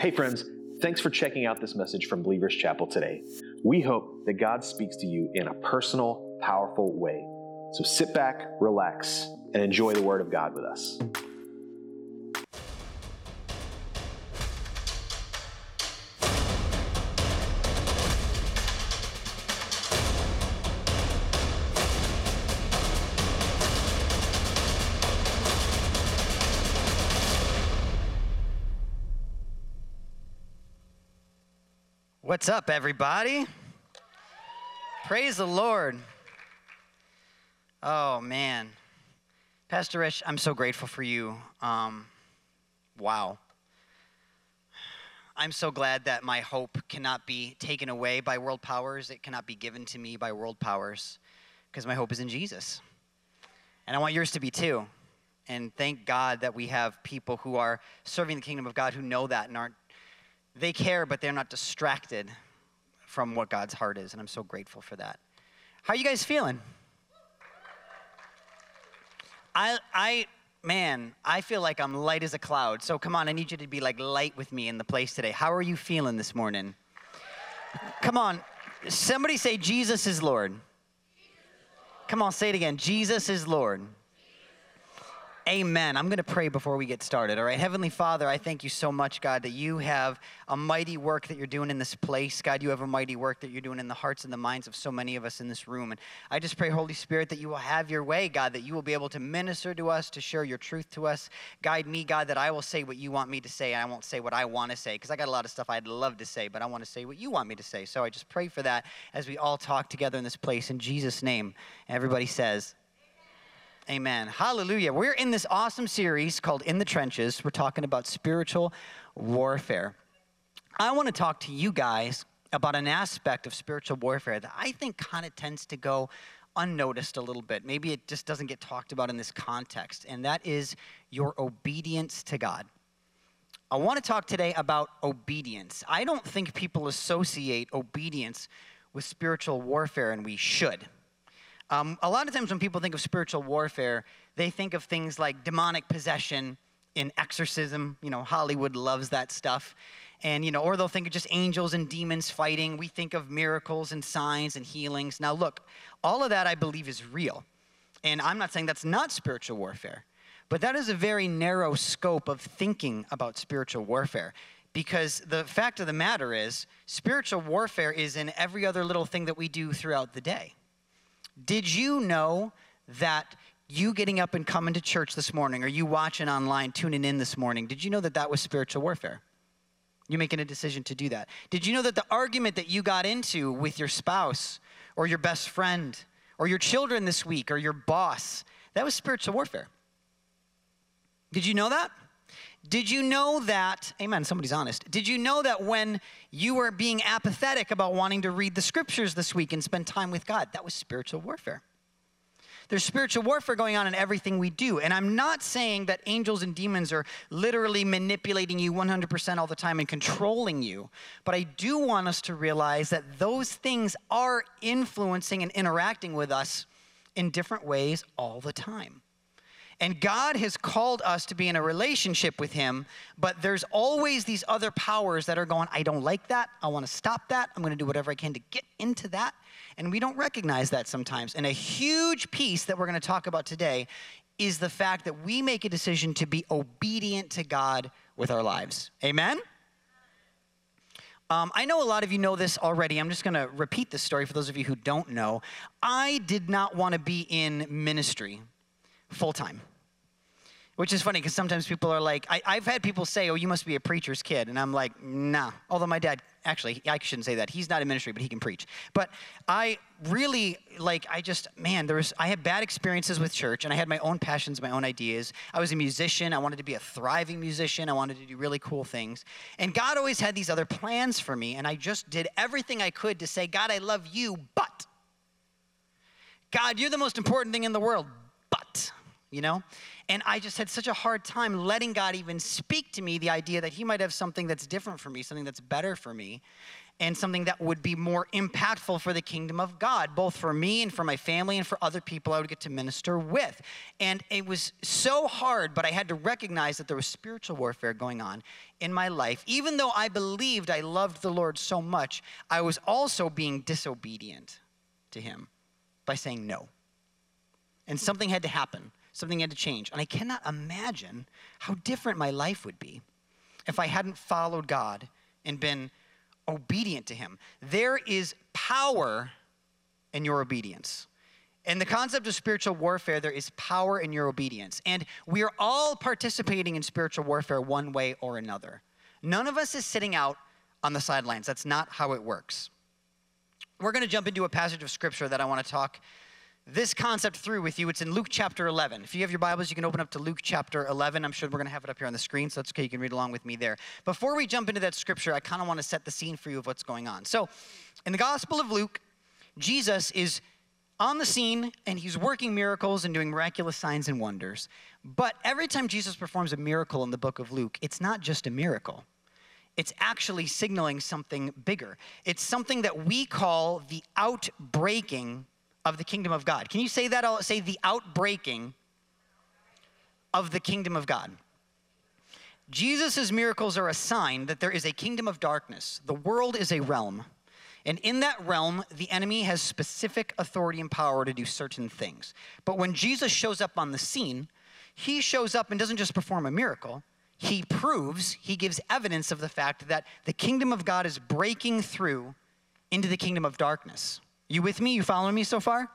Hey, friends, thanks for checking out this message from Believers Chapel today. We hope that God speaks to you in a personal, powerful way. So sit back, relax, and enjoy the Word of God with us. What's up, everybody? Praise the Lord. Oh, man. Pastor Rich, I'm so grateful for you. Um, wow. I'm so glad that my hope cannot be taken away by world powers. It cannot be given to me by world powers because my hope is in Jesus. And I want yours to be too. And thank God that we have people who are serving the kingdom of God who know that and aren't they care, but they're not distracted from what God's heart is, and I'm so grateful for that. How are you guys feeling? I, I, man, I feel like I'm light as a cloud. So come on, I need you to be like light with me in the place today. How are you feeling this morning? Come on, somebody say, Jesus is Lord. Come on, say it again. Jesus is Lord. Amen. I'm going to pray before we get started. All right. Heavenly Father, I thank you so much, God, that you have a mighty work that you're doing in this place. God, you have a mighty work that you're doing in the hearts and the minds of so many of us in this room. And I just pray, Holy Spirit, that you will have your way, God, that you will be able to minister to us, to share your truth to us. Guide me, God, that I will say what you want me to say, and I won't say what I want to say, because I got a lot of stuff I'd love to say, but I want to say what you want me to say. So I just pray for that as we all talk together in this place. In Jesus' name, everybody says, Amen. Hallelujah. We're in this awesome series called In the Trenches. We're talking about spiritual warfare. I want to talk to you guys about an aspect of spiritual warfare that I think kind of tends to go unnoticed a little bit. Maybe it just doesn't get talked about in this context, and that is your obedience to God. I want to talk today about obedience. I don't think people associate obedience with spiritual warfare, and we should. Um, a lot of times when people think of spiritual warfare, they think of things like demonic possession in exorcism. You know, Hollywood loves that stuff. And, you know, or they'll think of just angels and demons fighting. We think of miracles and signs and healings. Now, look, all of that I believe is real. And I'm not saying that's not spiritual warfare, but that is a very narrow scope of thinking about spiritual warfare. Because the fact of the matter is, spiritual warfare is in every other little thing that we do throughout the day. Did you know that you getting up and coming to church this morning, or you watching online, tuning in this morning, did you know that that was spiritual warfare? You making a decision to do that. Did you know that the argument that you got into with your spouse, or your best friend, or your children this week, or your boss, that was spiritual warfare? Did you know that? Did you know that, amen, somebody's honest. Did you know that when you were being apathetic about wanting to read the scriptures this week and spend time with God, that was spiritual warfare? There's spiritual warfare going on in everything we do. And I'm not saying that angels and demons are literally manipulating you 100% all the time and controlling you. But I do want us to realize that those things are influencing and interacting with us in different ways all the time. And God has called us to be in a relationship with Him, but there's always these other powers that are going, I don't like that. I want to stop that. I'm going to do whatever I can to get into that. And we don't recognize that sometimes. And a huge piece that we're going to talk about today is the fact that we make a decision to be obedient to God with our lives. Amen? Um, I know a lot of you know this already. I'm just going to repeat this story for those of you who don't know. I did not want to be in ministry full time. Which is funny because sometimes people are like, I, have had people say, oh, you must be a preacher's kid. And I'm like, nah. Although my dad, actually, I shouldn't say that. He's not in ministry, but he can preach. But I really, like, I just, man, there was, I had bad experiences with church and I had my own passions, my own ideas. I was a musician. I wanted to be a thriving musician. I wanted to do really cool things. And God always had these other plans for me. And I just did everything I could to say, God, I love you, but. God, you're the most important thing in the world, but you know? And I just had such a hard time letting God even speak to me the idea that He might have something that's different for me, something that's better for me. and something that would be more impactful for the kingdom of God, both for me and for my family and for other people I would get to minister with. And it was so hard, but I had to recognize that there was spiritual warfare going on in my life. Even though I believed I loved the Lord so much, I was also being disobedient to Him by saying no. And something had to happen, something had to change. And I cannot imagine how different my life would be if I hadn't followed God and been obedient to Him. There is power in your obedience. In the concept of spiritual warfare, there is power in your obedience. And we are all participating in spiritual warfare one way or another. None of us is sitting out on the sidelines. That's not how it works. We're going to jump into a passage of scripture that I want to talk this concept through with you. It's in Luke chapter 11. If you have your Bibles, you can open up to Luke chapter 11. I'm sure we're going to have it up here on the screen, so that's okay. You can read along with me there. Before we jump into that scripture, I kind of want to set the scene for you of what's going on. So, in the Gospel of Luke, Jesus is on the scene and he's working miracles and doing miraculous signs and wonders. But every time Jesus performs a miracle in the book of Luke, it's not just a miracle. It's actually signaling something bigger. It's something that we call the outbreaking of the kingdom of God. Can you say that? I'll say the outbreaking of the kingdom of God. Jesus' miracles are a sign that there is a kingdom of darkness. The world is a realm. And in that realm, the enemy has specific authority and power to do certain things. But when Jesus shows up on the scene, he shows up and doesn't just perform a miracle, he proves, he gives evidence of the fact that the kingdom of God is breaking through into the kingdom of darkness. You with me? You following me so far?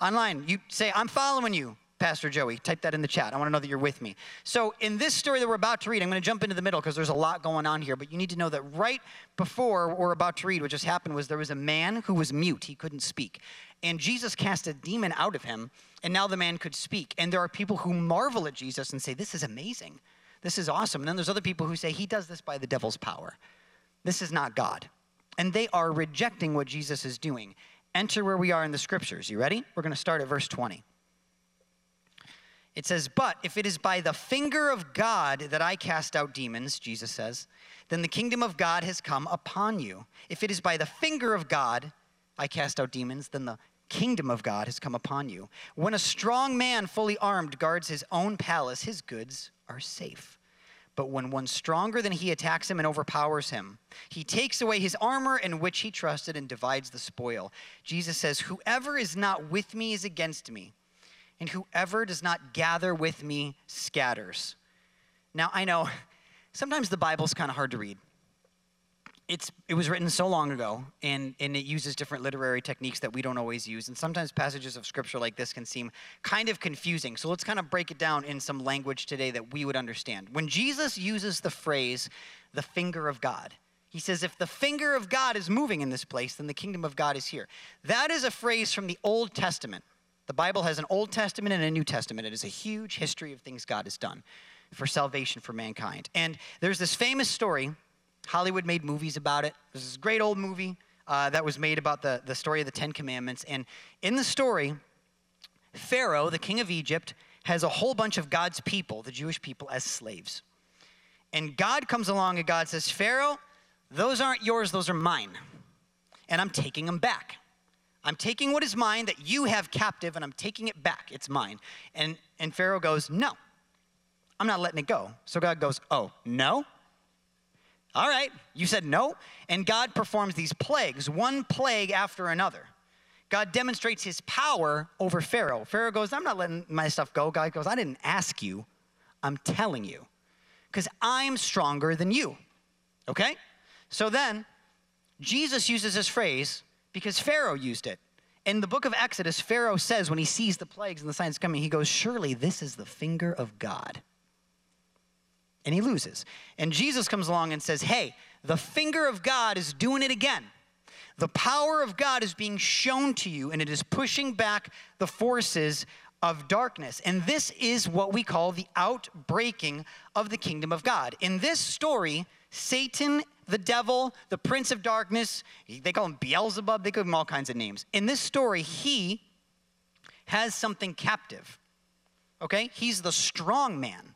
Online, you say, I'm following you, Pastor Joey. Type that in the chat. I want to know that you're with me. So, in this story that we're about to read, I'm going to jump into the middle because there's a lot going on here, but you need to know that right before we're about to read, what just happened was there was a man who was mute. He couldn't speak. And Jesus cast a demon out of him, and now the man could speak. And there are people who marvel at Jesus and say, This is amazing. This is awesome. And then there's other people who say, He does this by the devil's power. This is not God. And they are rejecting what Jesus is doing enter where we are in the scriptures. You ready? We're going to start at verse 20. It says, But if it is by the finger of God that I cast out demons, Jesus says, then the kingdom of God has come upon you. If it is by the finger of God I cast out demons, then the kingdom of God has come upon you. When a strong man, fully armed, guards his own palace, his goods are safe. But when one stronger than he attacks him and overpowers him, he takes away his armor in which he trusted and divides the spoil. Jesus says, Whoever is not with me is against me, and whoever does not gather with me scatters. Now, I know sometimes the Bible's kind of hard to read it's it was written so long ago and and it uses different literary techniques that we don't always use and sometimes passages of scripture like this can seem kind of confusing. So let's kind of break it down in some language today that we would understand. When jesus uses the phrase the finger of god he says if the finger of god is moving in this place then the kingdom of god is here. That is a phrase from the old testament. The bible has an old testament and a new testament. It is a huge history of things god has done for salvation for mankind. And there's this famous story Hollywood made movies about it. There's this great old movie uh, that was made about the, the story of the Ten Commandments. And in the story, Pharaoh, the king of Egypt, has a whole bunch of God's people, the Jewish people, as slaves. And God comes along and God says, Pharaoh, those aren't yours, those are mine. And I'm taking them back. I'm taking what is mine that you have captive and I'm taking it back. It's mine. And, and Pharaoh goes, No, I'm not letting it go. So God goes, Oh, no? All right, you said no. And God performs these plagues, one plague after another. God demonstrates his power over Pharaoh. Pharaoh goes, I'm not letting my stuff go. God goes, I didn't ask you, I'm telling you, because I'm stronger than you. Okay? So then, Jesus uses this phrase because Pharaoh used it. In the book of Exodus, Pharaoh says when he sees the plagues and the signs coming, he goes, Surely this is the finger of God and he loses. And Jesus comes along and says, Hey, the finger of God is doing it again. The power of God is being shown to you, and it is pushing back the forces of darkness. And this is what we call the outbreaking of the kingdom of God. In this story, Satan, the devil, the prince of darkness, they call him Beelzebub, they give him all kinds of names. In this story, he has something captive. Okay? He's the strong man.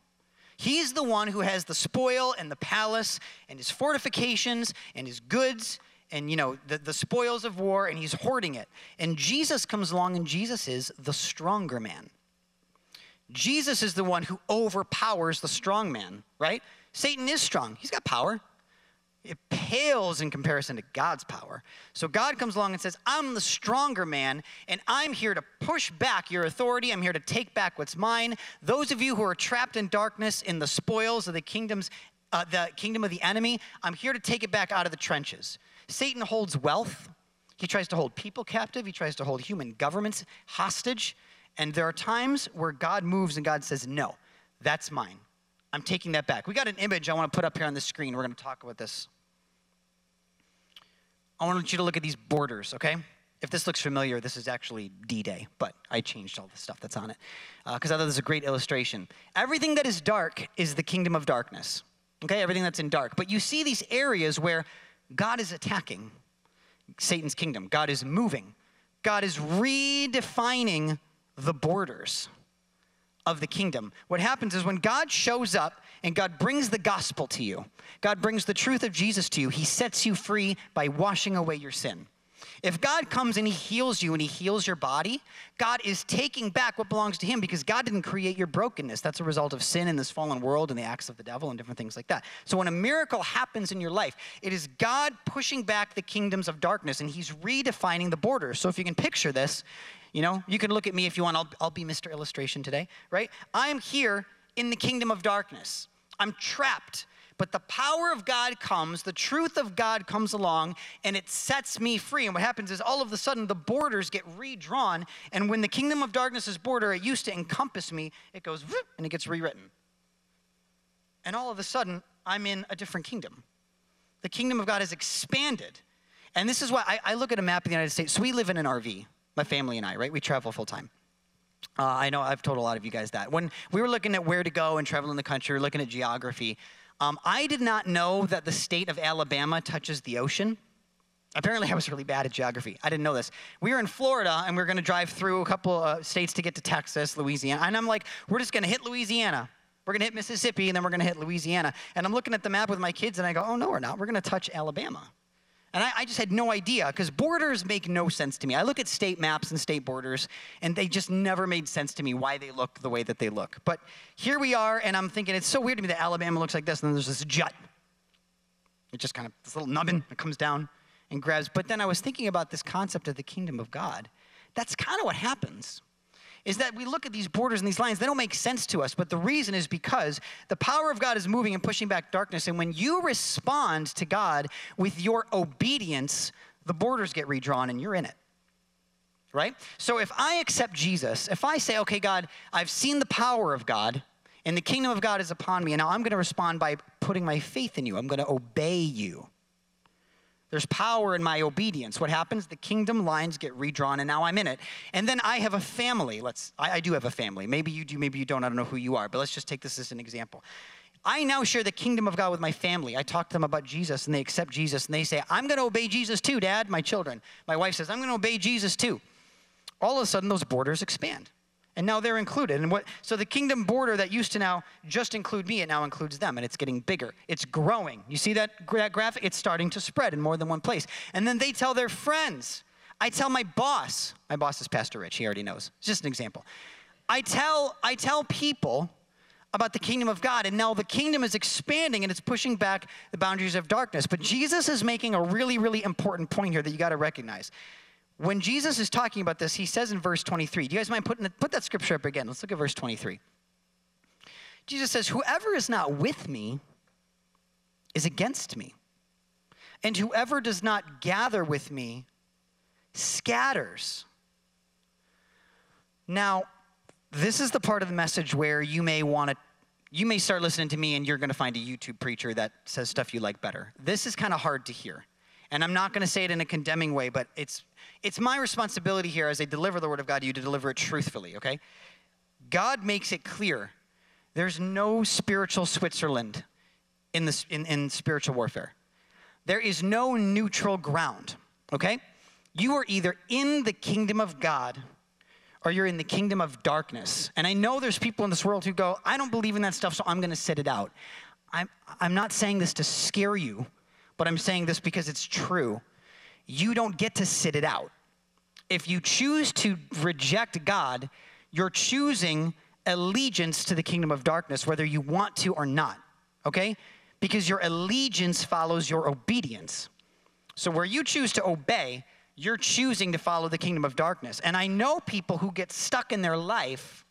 He's the one who has the spoil and the palace and his fortifications and his goods and you know the, the spoils of war and he's hoarding it. And jesus comes along and jesus is the stronger man. Jesus is the one who overpowers the strong man right? Satan is strong. He's got power it pales in comparison to God's power. So God comes along and says, I'm the stronger man, and I'm here to push back your authority. I'm here to take back what's mine. Those of you who are trapped in darkness in the spoils of the kingdoms, uh, the kingdom of the enemy, I'm here to take it back out of the trenches. Satan holds wealth. He tries to hold people captive. He tries to hold human governments hostage. And there are times where God moves and God says, No, that's mine. I'm taking that back. We got an image I want to put up here on the screen. We're going to talk about this. I want you to look at these borders, okay? If this looks familiar, this is actually D Day, but I changed all the stuff that's on it because uh, I thought this was a great illustration. Everything that is dark is the kingdom of darkness, okay? Everything that's in dark. But you see these areas where God is attacking Satan's kingdom, God is moving, God is redefining the borders of the kingdom. What happens is when God shows up and God brings the gospel to you, God brings the truth of Jesus to you, He sets you free by washing away your sin. If God comes and He heals you and He heals your body, God is taking back what belongs to Him because God didn't create your brokenness. That's a result of sin in this fallen world and the acts of the devil and different things like that. So when a miracle happens in your life, it is God pushing back the kingdoms of darkness and He's redefining the borders. So if you can picture this, you know, you can look at me if you want. I'll, I'll be Mr. Illustration today, right? I'm here in the kingdom of darkness. I'm trapped. But the power of God comes, the truth of God comes along, and it sets me free. And what happens is all of a sudden the borders get redrawn. And when the kingdom of darkness is border, it used to encompass me, it goes and it gets rewritten. And all of a sudden, I'm in a different kingdom. The kingdom of God has expanded. And this is why I, I look at a map of the United States. So we live in an RV my family and I, right? We travel full time. Uh, I know I've told a lot of you guys that. When we were looking at where to go and travel in the country, we looking at geography, um, I did not know that the state of Alabama touches the ocean. Apparently, I was really bad at geography. I didn't know this. We were in Florida and we are going to drive through a couple of states to get to Texas, Louisiana. And I'm like, we're just going to hit Louisiana. We're going to hit Mississippi and then we're going to hit Louisiana. And I'm looking at the map with my kids and I go, oh, no, we're not. We're going to touch Alabama. And I, I, just had no idea because borders make no sense to me. I look at state maps and state borders, and they just never made sense to me why they look the way that they look. But here we are, and I'm thinking it's so weird to me that Alabama looks like this, and then there's this jut. It just kind of, this little nubbin that comes down and grabs. But then I was thinking about this concept of the kingdom of God. That's kind of what happens is that we look at these borders and these lines, they don't make sense to us. But the reason is because the power of God is moving and pushing back darkness. And when you respond to God with your obedience, the borders get redrawn and you're in it. Right? So if I accept Jesus, if I say, okay, God, I've seen the power of God, and the kingdom of God is upon me, and now I'm going to respond by putting my faith in you. I'm going to obey you. There's power in my obedience. What happens? The kingdom lines get redrawn, and now I'm in it. And then I have a family. Let's. I, I, do have a family. Maybe you do. Maybe you don't. I don't know who you are. But let's just take this as an example. I now share the kingdom of God with my family. I talk to them about Jesus, and they accept Jesus, and they say, "I'm going to obey Jesus too, Dad." My children. My wife says, "I'm going to obey Jesus too." All of a sudden, those borders expand and now they're included. And what so the kingdom border that used to now just include me, it now includes them, and it's getting bigger. It's growing. You see that, that graphic? It's starting to spread in more than one place. And then they tell their friends. I tell my boss. My boss is Pastor Rich. He already knows. It's just an example. I tell I tell people about the kingdom of God, and now the kingdom is expanding and it's pushing back the boundaries of darkness. But Jesus is making a really, really important point here that you got to recognize when Jesus is talking about this, he says in verse 23. Do you guys mind putting the, put that scripture up again? Let's look at verse 23. Jesus says, Whoever is not with me is against me, and whoever does not gather with me scatters. Now, this is the part of the message where you may want to you may start listening to me and you're going to find a YouTube preacher that says stuff you like better. This is kind of hard to hear. And I'm not going to say it in a condemning way, but it's, it's my responsibility here as I deliver the word of God to you to deliver it truthfully, okay? God makes it clear there's no spiritual Switzerland in, this, in, in spiritual warfare. There is no neutral ground, okay? You are either in the kingdom of God or you're in the kingdom of darkness. And I know there's people in this world who go, I don't believe in that stuff, so I'm going to sit it out. I'm, I'm not saying this to scare you but I'm saying this because it's true. you don't get to sit it out. If you choose to reject God, you're choosing allegiance to the kingdom of darkness, whether you want to or not, okay? Because your allegiance follows your obedience. So where you choose to obey, you're choosing to follow the kingdom of darkness. And I know people who get stuck in their life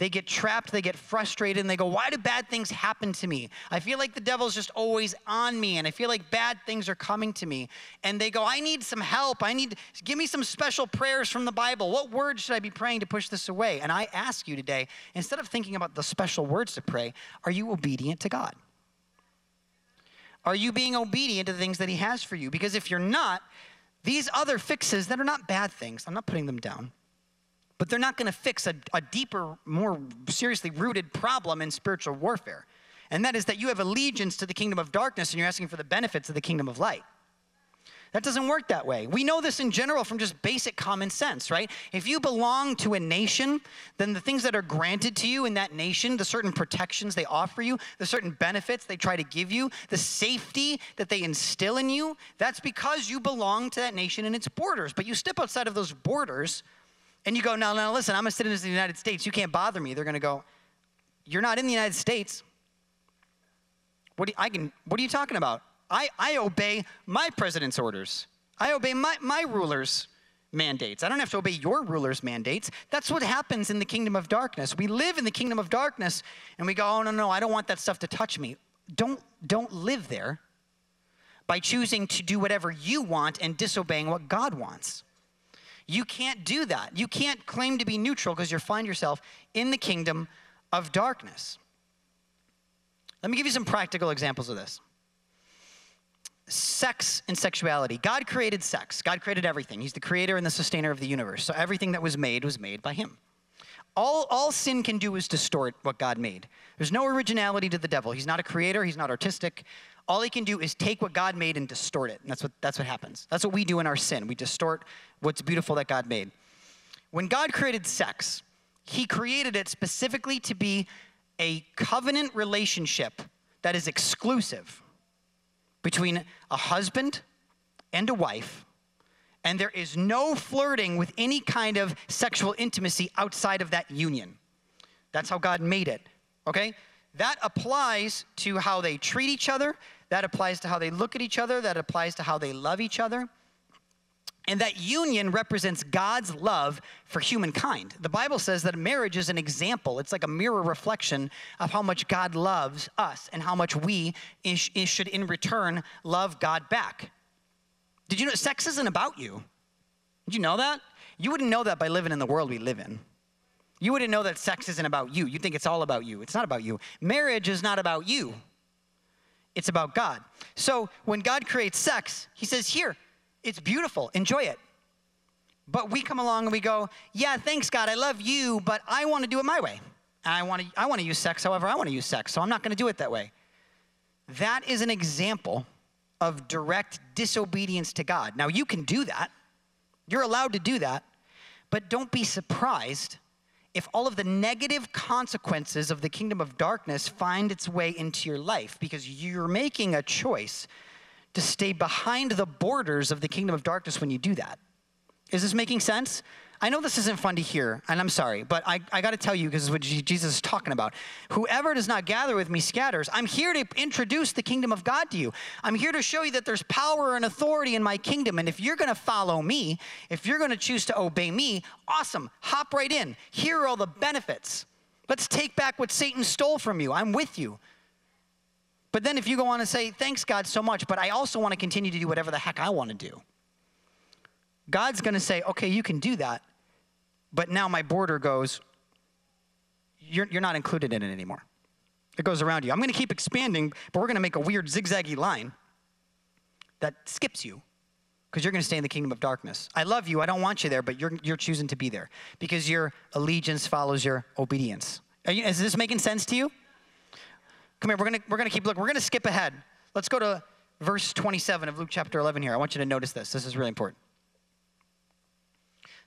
they get trapped, they get frustrated, and they go, Why do bad things happen to me? I feel like the devil's just always on me, and I feel like bad things are coming to me. And they go, I need some help. I need, give me some special prayers from the Bible. What words should I be praying to push this away? And I ask you today, instead of thinking about the special words to pray, are you obedient to God? Are you being obedient to the things that He has for you? Because if you're not, these other fixes that are not bad things, I'm not putting them down but they're not going to fix a, a deeper, more seriously rooted problem in spiritual warfare. And that is that you have allegiance to the kingdom of darkness and you're asking for the benefits of the kingdom of light. That doesn't work that way. We know this in general from just basic common sense, right? If you belong to a nation, then the things that are granted to you in that nation, the certain protections they offer you, the certain benefits they try to give you, the safety that they instill in you, that's because you belong to that nation and its borders. But you step outside of those borders, and you go, no, no, listen, I'm a citizen of the United States. You can't bother me. They're going to go, you're not in the United States. What, you, I can, what are you talking about? I, I obey my president's orders. I obey my, my ruler's mandates. I don't have to obey your ruler's mandates. That's what happens in the kingdom of darkness. We live in the kingdom of darkness and we go, oh, no, no, I don't want that stuff to touch me. Don't, don't live there by choosing to do whatever you want and disobeying what God wants. You can't do that. You can't claim to be neutral because you find yourself in the kingdom of darkness. Let me give you some practical examples of this. Sex and sexuality. God created sex. God created everything. He's the creator and the sustainer of the universe. So everything that was made was made by him. All, all sin can do is distort what God made. There's no originality to the devil. He's not a creator, he's not artistic. All he can do is take what God made and distort it. And that's what, that's what happens. That's what we do in our sin. We distort what's beautiful that God made. When God created sex, he created it specifically to be a covenant relationship that is exclusive between a husband and a wife and there is no flirting with any kind of sexual intimacy outside of that union. That's how God made it, okay? That applies to how they treat each other, that applies to how they look at each other, that applies to how they love each other. And that union represents God's love for humankind. The Bible says that marriage is an example, it's like a mirror reflection of how much God loves us and how much we should, in return, love God back. Did you know sex isn't about you? Did you know that? You wouldn't know that by living in the world we live in. You wouldn't know that sex isn't about you. You think it's all about you. It's not about you. Marriage is not about you, it's about God. So when God creates sex, He says, Here, it's beautiful, enjoy it. But we come along and we go, Yeah, thanks, God, I love you, but I want to do it my way. I want to, I want to use sex however I want to use sex, so I'm not going to do it that way. That is an example of direct disobedience to God. Now, you can do that, you're allowed to do that, but don't be surprised if all of the negative consequences of the kingdom of darkness find its way into your life because you're making a choice to stay behind the borders of the kingdom of darkness when you do that. Is this making sense? I know this isn't fun to hear, and I'm sorry, but I, I got to tell you because it's what Jesus is talking about. Whoever does not gather with me scatters. I'm here to introduce the kingdom of God to you. I'm here to show you that there's power and authority in my kingdom. And if you're going to follow me, if you're going to choose to obey me, awesome. Hop right in. Here are all the benefits. Let's take back what Satan stole from you. I'm with you. But then if you go on and say, thanks, God, so much, but I also want to continue to do whatever the heck I want to do. God's going to say, okay, you can do that, but now my border goes, you're, you're not included in it anymore. It goes around you. I'm going to keep expanding, but we're going to make a weird zigzaggy line that skips you because you're going to stay in the kingdom of darkness. I love you. I don't want you there, but you're, you're choosing to be there because your allegiance follows your obedience. You, is this making sense to you? Come here. We're going we're going to keep looking. We're going to skip ahead. Let's go to verse 27 of Luke chapter 11 here. I want you to notice this. This is really important.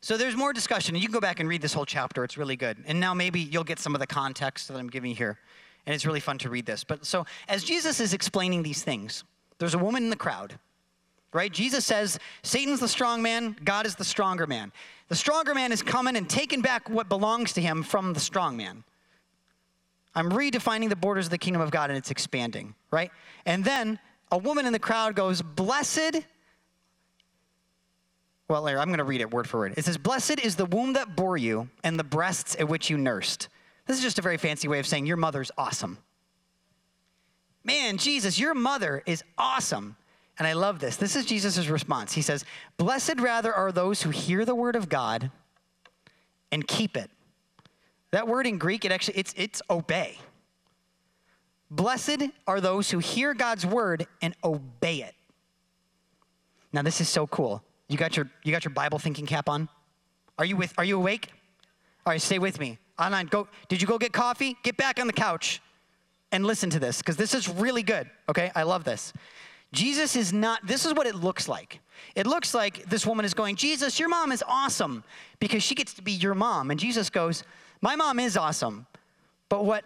So there's more discussion, you can go back and read this whole chapter. It's really good. And now maybe you'll get some of the context that I'm giving here. And it's really fun to read this. But so as Jesus is explaining these things, there's a woman in the crowd, right? Jesus says Satan's the strong man, God is the stronger man. The stronger man is coming and taking back what belongs to him from the strong man. I'm redefining the borders of the kingdom of God and it's expanding, right? And then a woman in the crowd goes, Blessed. Well, Larry, I'm going to read it word for word. It says, Blessed is the womb that bore you and the breasts at which you nursed. This is just a very fancy way of saying your mother's awesome. Man, Jesus, your mother is awesome. And I love this. This is Jesus' response. He says, Blessed rather are those who hear the word of God and keep it. That word in Greek, it actually it's it's obey. Blessed are those who hear God's word and obey it. Now this is so cool. You got your you got your Bible thinking cap on? Are you with are you awake? All right, stay with me. Online, go. Did you go get coffee? Get back on the couch and listen to this because this is really good. Okay, I love this. Jesus is not, this is what it looks like. It looks like this woman is going, Jesus, your mom is awesome because she gets to be your mom. And Jesus goes, My mom is awesome. But what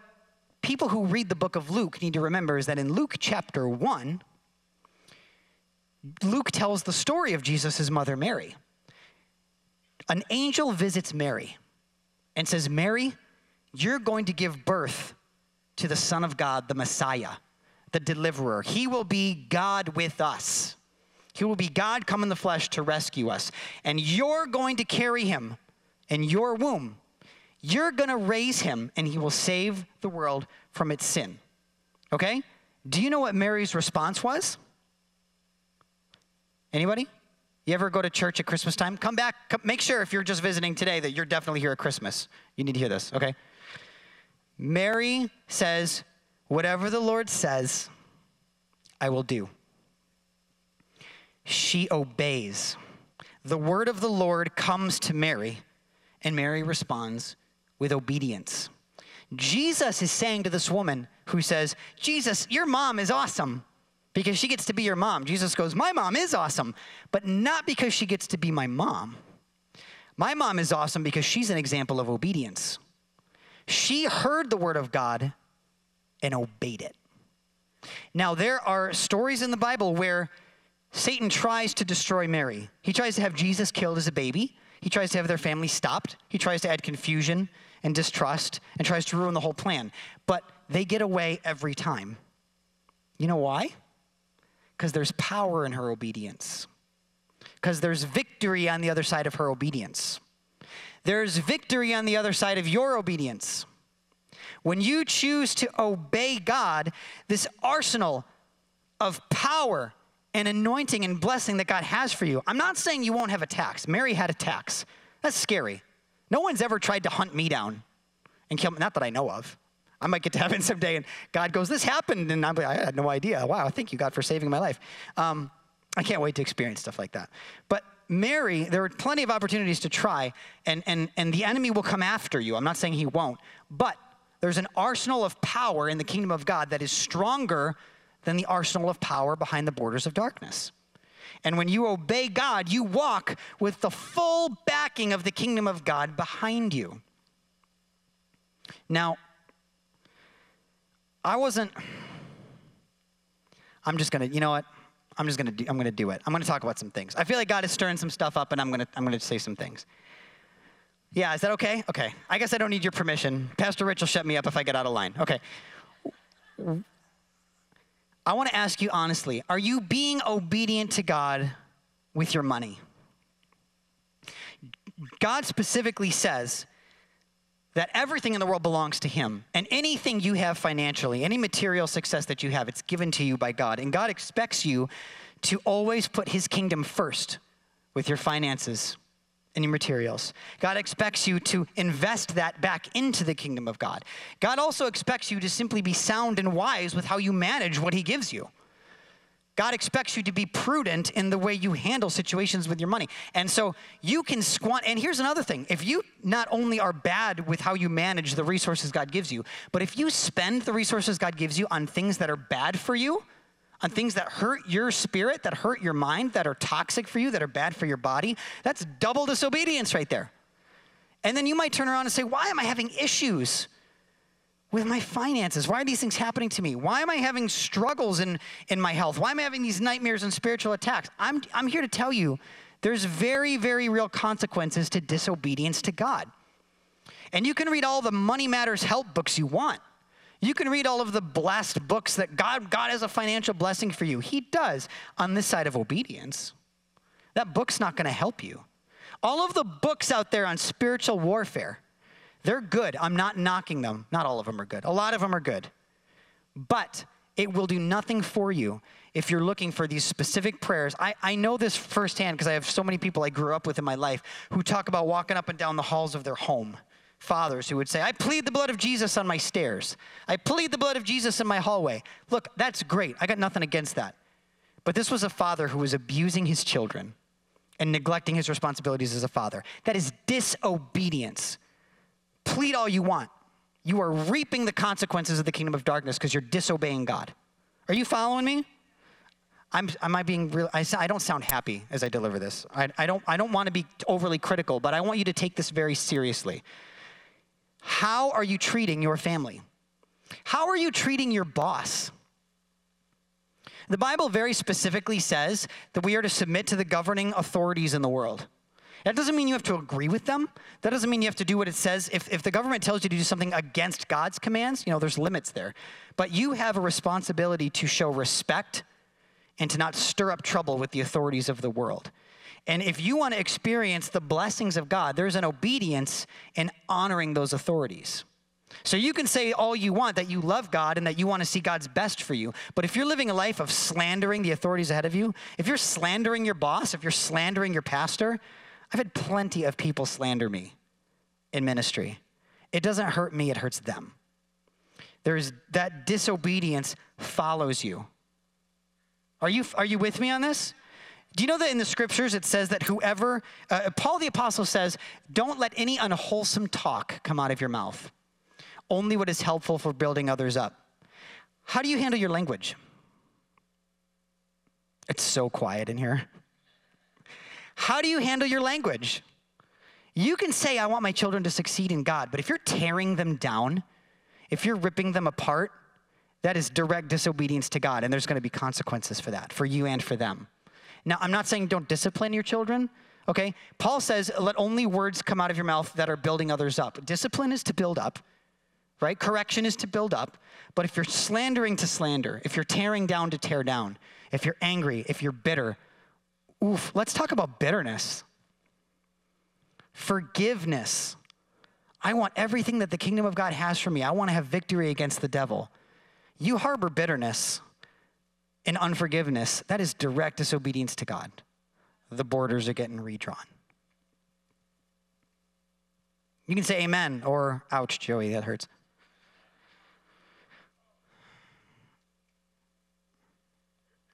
people who read the book of Luke need to remember is that in Luke chapter 1, Luke tells the story of Jesus' mother Mary. An angel visits Mary and says, Mary, you're going to give birth to the Son of God, the Messiah the deliverer. He will be God with us. He will be God come in the flesh to rescue us. And you're going to carry him in your womb. You're going to raise him, and he will save the world from its sin. Okay? Do you know what Mary's response was? Anybody? You ever go to church at Christmas time? Come back. Come, make sure if you're just visiting today that you're definitely here at Christmas. You need to hear this, okay? Mary says, Whatever the Lord says, I will do. She obeys. The word of the Lord comes to Mary, and Mary responds with obedience. Jesus is saying to this woman who says, Jesus, your mom is awesome because she gets to be your mom. Jesus goes, My mom is awesome, but not because she gets to be my mom. My mom is awesome because she's an example of obedience. She heard the word of God and obeyed it. Now, there are stories in the Bible where Satan tries to destroy Mary. He tries to have Jesus killed as a baby. He tries to have their family stopped. He tries to add confusion and distrust and tries to ruin the whole plan. But they get away every time. You know why? Because there's power in her obedience. Because there's victory on the other side of her obedience. There's victory on the other side of your obedience. When you choose to obey God, this arsenal of power and anointing and blessing that God has for you, I'm not saying you won't have attacks. Mary had attacks. That's scary. No one's ever tried to hunt me down and kill me, not that I know of. I might get to heaven someday and God goes, This happened. And I'm like, I had no idea. Wow, thank you, God, for saving my life. Um, I can't wait to experience stuff like that. But Mary, there are plenty of opportunities to try, and, and, and the enemy will come after you. I'm not saying he won't, but there's an arsenal of power in the kingdom of God that is stronger than the arsenal of power behind the borders of darkness. And when you obey God, you walk with the full backing of the kingdom of God behind you. Now, I wasn't, I'm just gonna, you know what? I'm just gonna do, I'm gonna do it. I'm gonna talk about some things. I feel like God is stirring some stuff up and I'm gonna, I'm gonna say some things. Yeah, is that okay? Okay. I guess I don't need your permission. Pastor Rich will shut me up if I get out of line. Okay. I want to ask you honestly are you being obedient to God with your money? God specifically says that everything in the world belongs to Him. And anything you have financially, any material success that you have, it's given to you by God. And God expects you to always put His kingdom first with your finances and your materials. God expects you to invest that back into the kingdom of God. God also expects you to simply be sound and wise with how you manage what He gives you. God expects you to be prudent in the way you handle situations with your money. And so you can squander. And here's another thing if you not only are bad with how you manage the resources God gives you, but if you spend the resources God gives you on things that are bad for you, on things that hurt your spirit, that hurt your mind, that are toxic for you, that are bad for your body, that's double disobedience right there. And then you might turn around and say, Why am I having issues with my finances? Why are these things happening to me? Why am I having struggles in, in my health? Why am I having these nightmares and spiritual attacks? I'm, I'm here to tell you there's very, very real consequences to disobedience to God. And you can read all the money matters help books you want. You can read all of the blessed books that God, God has a financial blessing for you. He does on this side of obedience. That book's not going to help you. All of the books out there on spiritual warfare, they're good. I'm not knocking them. Not all of them are good. A lot of them are good. But it will do nothing for you if you're looking for these specific prayers. I, I know this firsthand because I have so many people I grew up with in my life who talk about walking up and down the halls of their home fathers who would say, I plead the blood of Jesus on my stairs. I plead the blood of Jesus in my hallway. Look, that's great. I got nothing against that. But this was a father who was abusing his children and neglecting his responsibilities as a father. That is disobedience. Plead all you want. You are reaping the consequences of the kingdom of darkness because you're disobeying God. Are you following me? I'm, am I being real? I, I don't sound happy as I deliver this. I, I don't, I don't want to be overly critical, but I want you to take this very seriously. How are you treating your family? How are you treating your boss? The Bible very specifically says that we are to submit to the governing authorities in the world. That doesn't mean you have to agree with them. That doesn't mean you have to do what it says. If, if the government tells you to do something against God's commands, you know, there's limits there. But you have a responsibility to show respect and to not stir up trouble with the authorities of the world. And if you want to experience the blessings of God, there's an obedience in honoring those authorities. So you can say all you want that you love God and that you want to see God's best for you. But if you're living a life of slandering the authorities ahead of you, if you're slandering your boss, if you're slandering your pastor, I've had plenty of people slander me in ministry. It doesn't hurt me, it hurts them. There's that disobedience follows you. Are you, are you with me on this? Do you know that in the scriptures it says that whoever, uh, Paul the Apostle says, don't let any unwholesome talk come out of your mouth, only what is helpful for building others up. How do you handle your language? It's so quiet in here. How do you handle your language? You can say, I want my children to succeed in God, but if you're tearing them down, if you're ripping them apart, that is direct disobedience to God, and there's going to be consequences for that, for you and for them. Now, I'm not saying don't discipline your children, okay? Paul says, let only words come out of your mouth that are building others up. Discipline is to build up, right? Correction is to build up. But if you're slandering to slander, if you're tearing down to tear down, if you're angry, if you're bitter, oof, let's talk about bitterness. Forgiveness. I want everything that the kingdom of God has for me. I want to have victory against the devil. You harbor bitterness and unforgiveness, that is direct disobedience to God. The borders are getting redrawn. You can say amen or ouch, Joey, that hurts.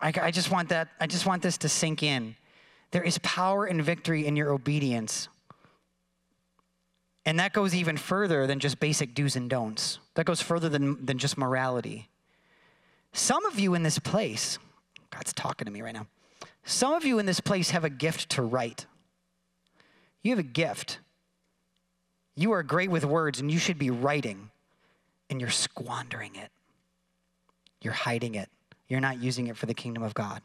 I, I, just want that, I just want this to sink in. There is power and victory in your obedience. And that goes even further than just basic do's and don'ts. That goes further than, than just morality. Some of you in this place, God's talking to me right now. Some of you in this place have a gift to write. You have a gift. You are great with words and you should be writing, and you're squandering it. You're hiding it. You're not using it for the kingdom of God.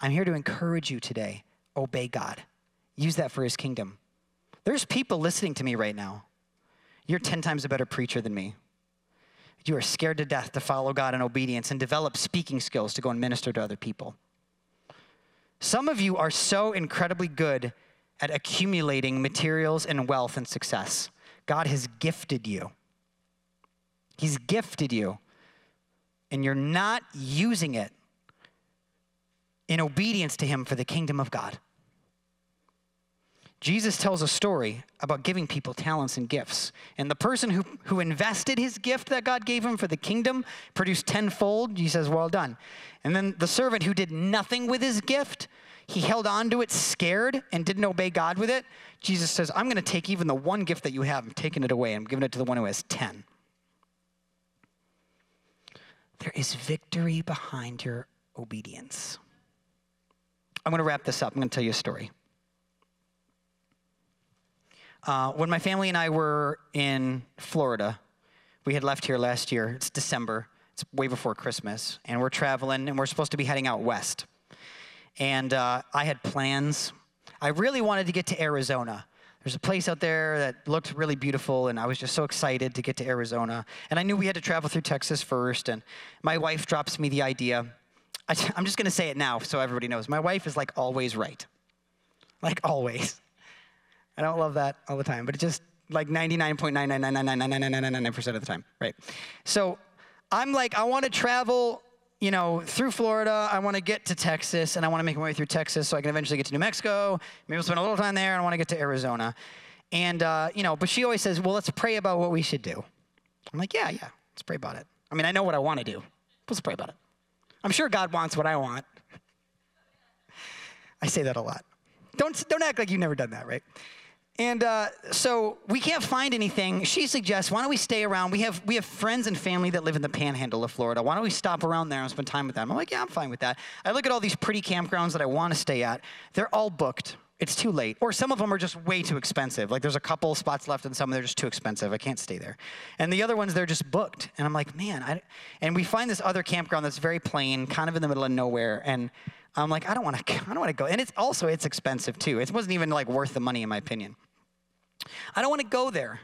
I'm here to encourage you today obey God, use that for his kingdom. There's people listening to me right now. You're 10 times a better preacher than me. You are scared to death to follow God in obedience and develop speaking skills to go and minister to other people. Some of you are so incredibly good at accumulating materials and wealth and success. God has gifted you. He's gifted you, and you're not using it in obedience to Him for the kingdom of God. Jesus tells a story about giving people talents and gifts. And the person who, who invested his gift that God gave him for the kingdom produced tenfold. He says, Well done. And then the servant who did nothing with his gift, he held on to it scared and didn't obey God with it. Jesus says, I'm going to take even the one gift that you have, I'm taking it away. I'm giving it to the one who has 10. There is victory behind your obedience. I'm going to wrap this up. I'm going to tell you a story. Uh, when my family and I were in Florida, We had left here last year. It's December. It's way before Christmas, and we're traveling, and we're supposed to be heading out west. And uh, I had plans. I really wanted to get to Arizona. There's a place out there that looked really beautiful, and I was just so excited to get to Arizona. And I knew we had to travel through Texas first, and my wife drops me the idea. I, I'm just to say it now so everybody knows. My wife is like always right. Like always. I don't love that all the time, but it just like 99.999999999% of the time, right? So I'm like, I want to travel, you know, through Florida. I want to get to Texas, and I want to make my way through Texas so I can eventually get to New Mexico. Maybe we'll spend a little time there, and I want to get to Arizona. And, uh, you know, but she always says, well, let's pray about what we should do. I'm like, yeah, yeah, let's pray about it. I mean, I know what I want to do. Let's pray about it. I'm sure God wants what I want. I say that a lot. Don't, don't act like you've never done that, right? And uh, so we can't find anything. She suggests, why don't we stay around? We have, we have friends and family that live in the panhandle of Florida. Why don't we stop around there and spend time with them? I'm like, yeah, I'm fine with that. I look at all these pretty campgrounds that I want to stay at. They're all booked. It's too late. Or some of them are just way too expensive. Like there's a couple spots left and some they're just too expensive. I can't stay there. And the other ones, they're just booked. And I'm like, man, I, and we find this other campground that's very plain, kind of in the middle of nowhere. And I'm like, I don't want to, I don't want to go. And it's also, it's expensive too. It wasn't even like worth the money in my opinion. I don't want to go there.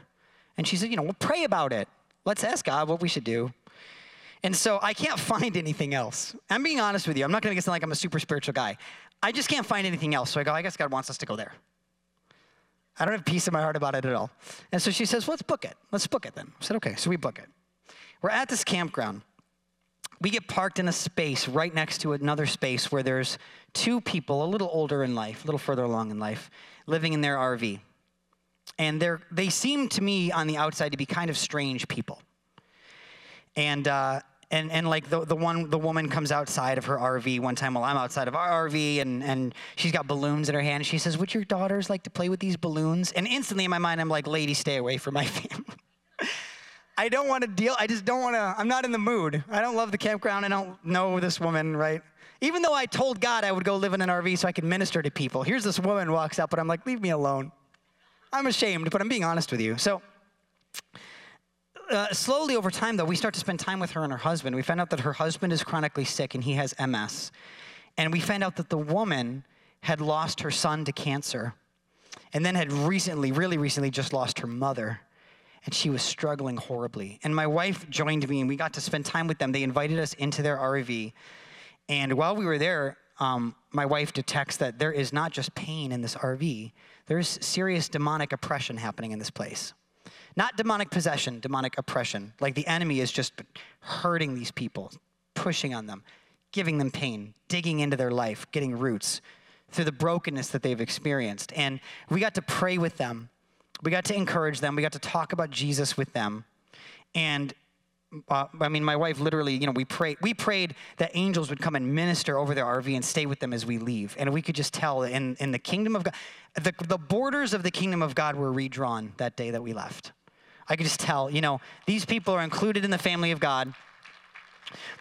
And she said, You know, we'll pray about it. Let's ask God what we should do. And so I can't find anything else. I'm being honest with you. I'm not going to get sound like I'm a super spiritual guy. I just can't find anything else. So I go, I guess God wants us to go there. I don't have peace in my heart about it at all. And so she says, well, let's book it. Let's book it then. I said, okay. So we book it. We're at this campground. We get parked in a space right next to another space where there's two people, a little older in life, a little further along in life, living in their RV and they're, they seem to me on the outside to be kind of strange people. And, uh, and, and like the, the one the woman comes outside of her RV one time while I'm outside of our RV and, and she's got balloons in her hand. And she says, Would your daughters like to play with these balloons? And instantly in my mind, I'm like, Lady, stay away from my family. I don't want to deal, I just don't want to, I'm not in the mood. I don't love the campground. I don't know this woman, right? Even though I told God I would go live in an RV so I could minister to people, here's this woman walks up, but I'm like, Leave me alone. I'm ashamed, but I'm being honest with you. So, uh, slowly over time, though, we start to spend time with her and her husband. We find out that her husband is chronically sick and he has MS. And we find out that the woman had lost her son to cancer and then had recently, really recently, just lost her mother. And she was struggling horribly. And my wife joined me and we got to spend time with them. They invited us into their RV. And while we were there, um, my wife detects that there is not just pain in this RV, there's serious demonic oppression happening in this place. Not demonic possession, demonic oppression. Like the enemy is just hurting these people, pushing on them, giving them pain, digging into their life, getting roots through the brokenness that they've experienced. And we got to pray with them. We got to encourage them. We got to talk about Jesus with them. And uh, I mean, my wife literally, you know, we prayed, we prayed that angels would come and minister over their RV and stay with them as we leave. And we could just tell in, in the kingdom of God, the, the borders of the kingdom of God were redrawn that day that we left. I could just tell, you know, these people are included in the family of God.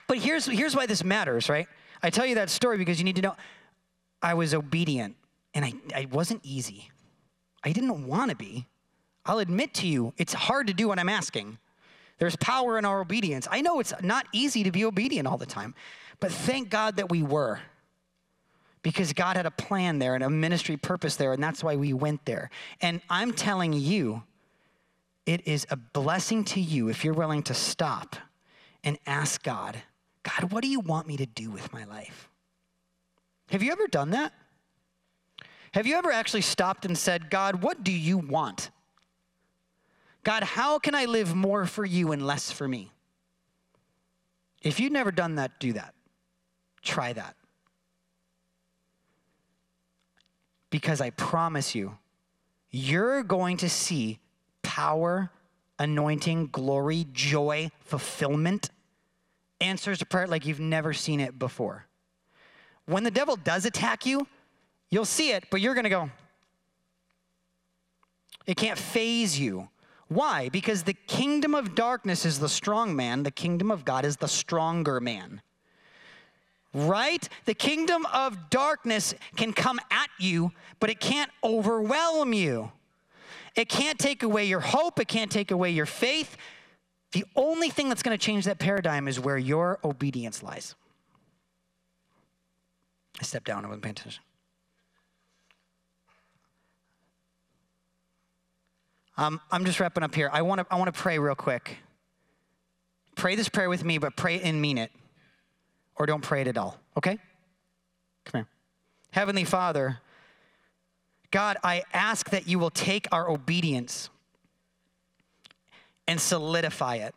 But here's, here's why this matters, right? I tell you that story because you need to know I was obedient and I, I wasn't easy. I didn't want to be. I'll admit to you, it's hard to do what I'm asking. There's power in our obedience. I know it's not easy to be obedient all the time, but thank God that we were. Because God had a plan there and a ministry purpose there, and that's why we went there. And I'm telling you, it is a blessing to you if you're willing to stop and ask God, God, what do you want me to do with my life? Have you ever done that? Have you ever actually stopped and said, God, what do you want? God, how can I live more for you and less for me? If you've never done that, do that. Try that. Because I promise you, you're going to see power, anointing, glory, joy, fulfillment, answers to prayer like you've never seen it before. When the devil does attack you, you'll see it, but you're going to go. It can't faze you why? Because the kingdom of darkness is the strong man, the kingdom of God is the stronger man. Right? The kingdom of darkness can come at you, but it can't overwhelm you. It can't take away your hope, it can't take away your faith. The only thing that's going to change that paradigm is where your obedience lies. I stepped down, I wasn't paying attention. Um, I'm just wrapping up here. I want to I want to pray real quick. Pray this prayer with me, but pray and mean it, or don't pray it at all. Okay? Come here. Heavenly Father, God, I ask that you will take our obedience and solidify it.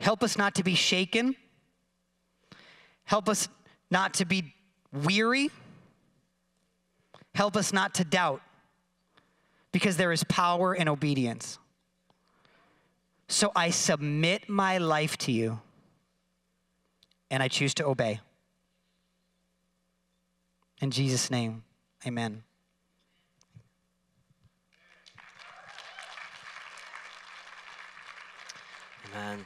Help us not to be shaken. Help us not to be weary. Help us not to doubt because there is power in obedience. So I submit my life to you and I choose to obey. In Jesus' name, amen. Amen.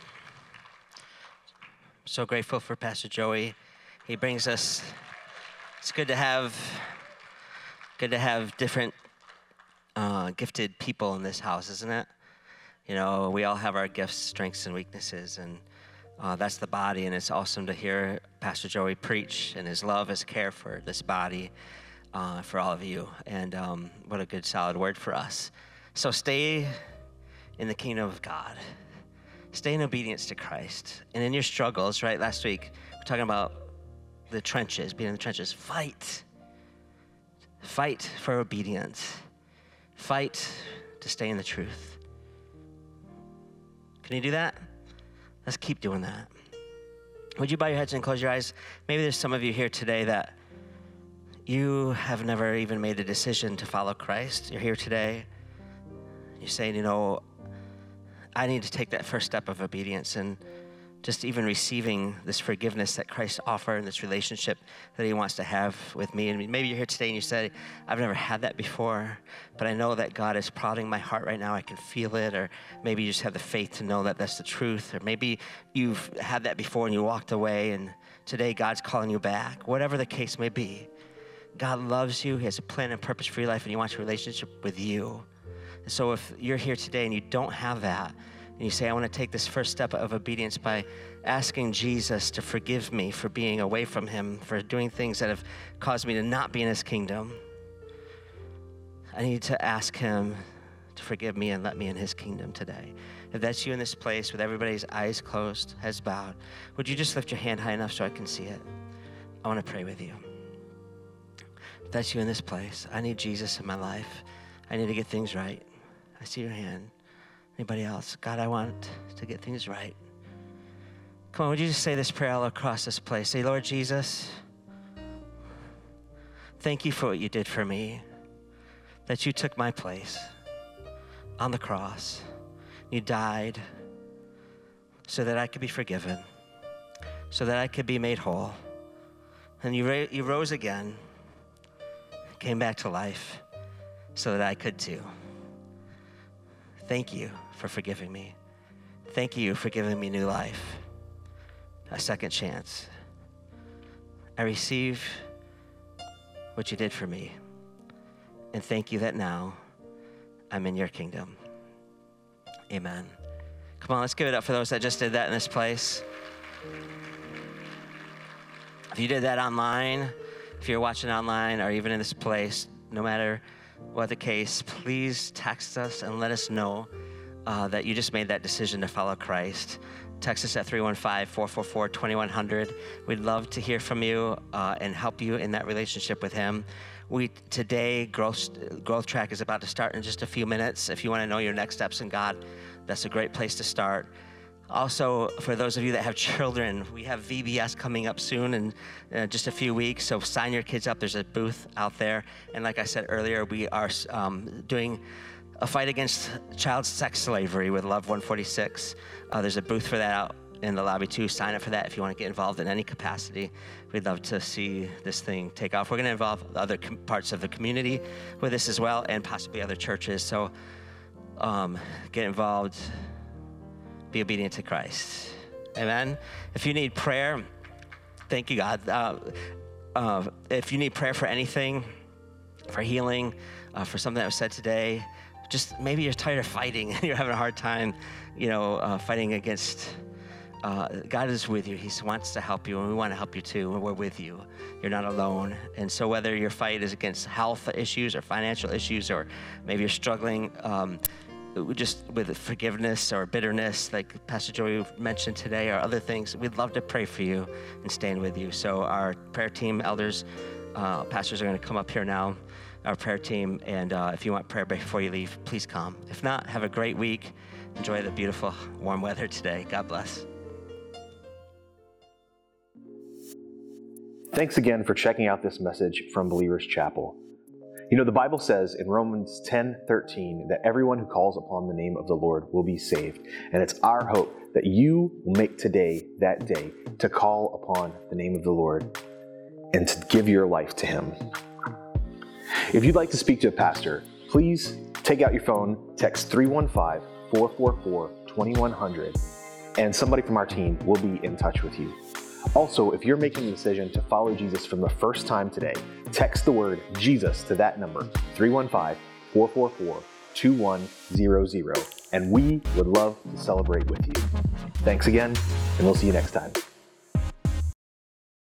So grateful for Pastor Joey. He brings us, it's good to have, good to have different uh, gifted people in this house, isn't it? You know, we all have our gifts, strengths, and weaknesses, and uh, that's the body. And it's awesome to hear Pastor Joey preach and his love, his care for this body, uh, for all of you. And um, what a good, solid word for us. So stay in the kingdom of God. Stay in obedience to Christ. And in your struggles, right? Last week, we're talking about the trenches, being in the trenches. Fight. Fight for obedience. Fight to stay in the truth. Can you do that? Let's keep doing that. Would you bow your heads and close your eyes? Maybe there's some of you here today that you have never even made a decision to follow Christ. You're here today. You're saying, you know, I need to take that first step of obedience and just even receiving this forgiveness that Christ offered and this relationship that He wants to have with me. And maybe you're here today and you say, I've never had that before, but I know that God is prodding my heart right now. I can feel it. Or maybe you just have the faith to know that that's the truth. Or maybe you've had that before and you walked away and today God's calling you back. Whatever the case may be, God loves you. He has a plan and purpose for your life and He wants a relationship with you. So if you're here today and you don't have that, and you say, I want to take this first step of obedience by asking Jesus to forgive me for being away from Him, for doing things that have caused me to not be in His kingdom. I need to ask Him to forgive me and let me in His kingdom today. If that's you in this place with everybody's eyes closed, heads bowed, would you just lift your hand high enough so I can see it? I want to pray with you. If that's you in this place, I need Jesus in my life. I need to get things right. I see your hand. Anybody else? God, I want to get things right. Come on, would you just say this prayer all across this place? Say, Lord Jesus, thank you for what you did for me, that you took my place on the cross. You died so that I could be forgiven, so that I could be made whole. And you, ra- you rose again, came back to life, so that I could too. Thank you for forgiving me. Thank you for giving me new life, a second chance. I receive what you did for me. And thank you that now I'm in your kingdom. Amen. Come on, let's give it up for those that just did that in this place. If you did that online, if you're watching online or even in this place, no matter what the case, please text us and let us know uh, that you just made that decision to follow Christ. Text us at 315 444 2100. We'd love to hear from you uh, and help you in that relationship with Him. We today growth growth track is about to start in just a few minutes. If you want to know your next steps in God, that's a great place to start. Also, for those of you that have children, we have VBS coming up soon in uh, just a few weeks. So sign your kids up. There's a booth out there. And like I said earlier, we are um, doing a fight against child sex slavery with Love 146. Uh, there's a booth for that out in the lobby too. Sign up for that if you want to get involved in any capacity. We'd love to see this thing take off. We're going to involve other com- parts of the community with this as well, and possibly other churches. So um, get involved be obedient to Christ. Amen. If you need prayer, thank you, God. Uh, uh, if you need prayer for anything, for healing, uh, for something that was said today, just maybe you're tired of fighting and you're having a hard time, you know, uh, fighting against. Uh, God is with you. He wants to help you, and we want to help you too. And we're with you. You're not alone. And so, whether your fight is against health issues or financial issues, or maybe you're struggling um, just with forgiveness or bitterness, like Pastor Joey mentioned today, or other things, we'd love to pray for you and stand with you. So, our prayer team, elders, uh, pastors are going to come up here now, our prayer team. And uh, if you want prayer before you leave, please come. If not, have a great week. Enjoy the beautiful warm weather today. God bless. Thanks again for checking out this message from Believers Chapel. You know, the Bible says in Romans 10 13 that everyone who calls upon the name of the Lord will be saved. And it's our hope that you will make today that day to call upon the name of the Lord and to give your life to Him. If you'd like to speak to a pastor, please take out your phone, text 315 444 2100, and somebody from our team will be in touch with you. Also, if you're making the decision to follow Jesus from the first time today, text the word Jesus to that number, 315 444 2100, and we would love to celebrate with you. Thanks again, and we'll see you next time.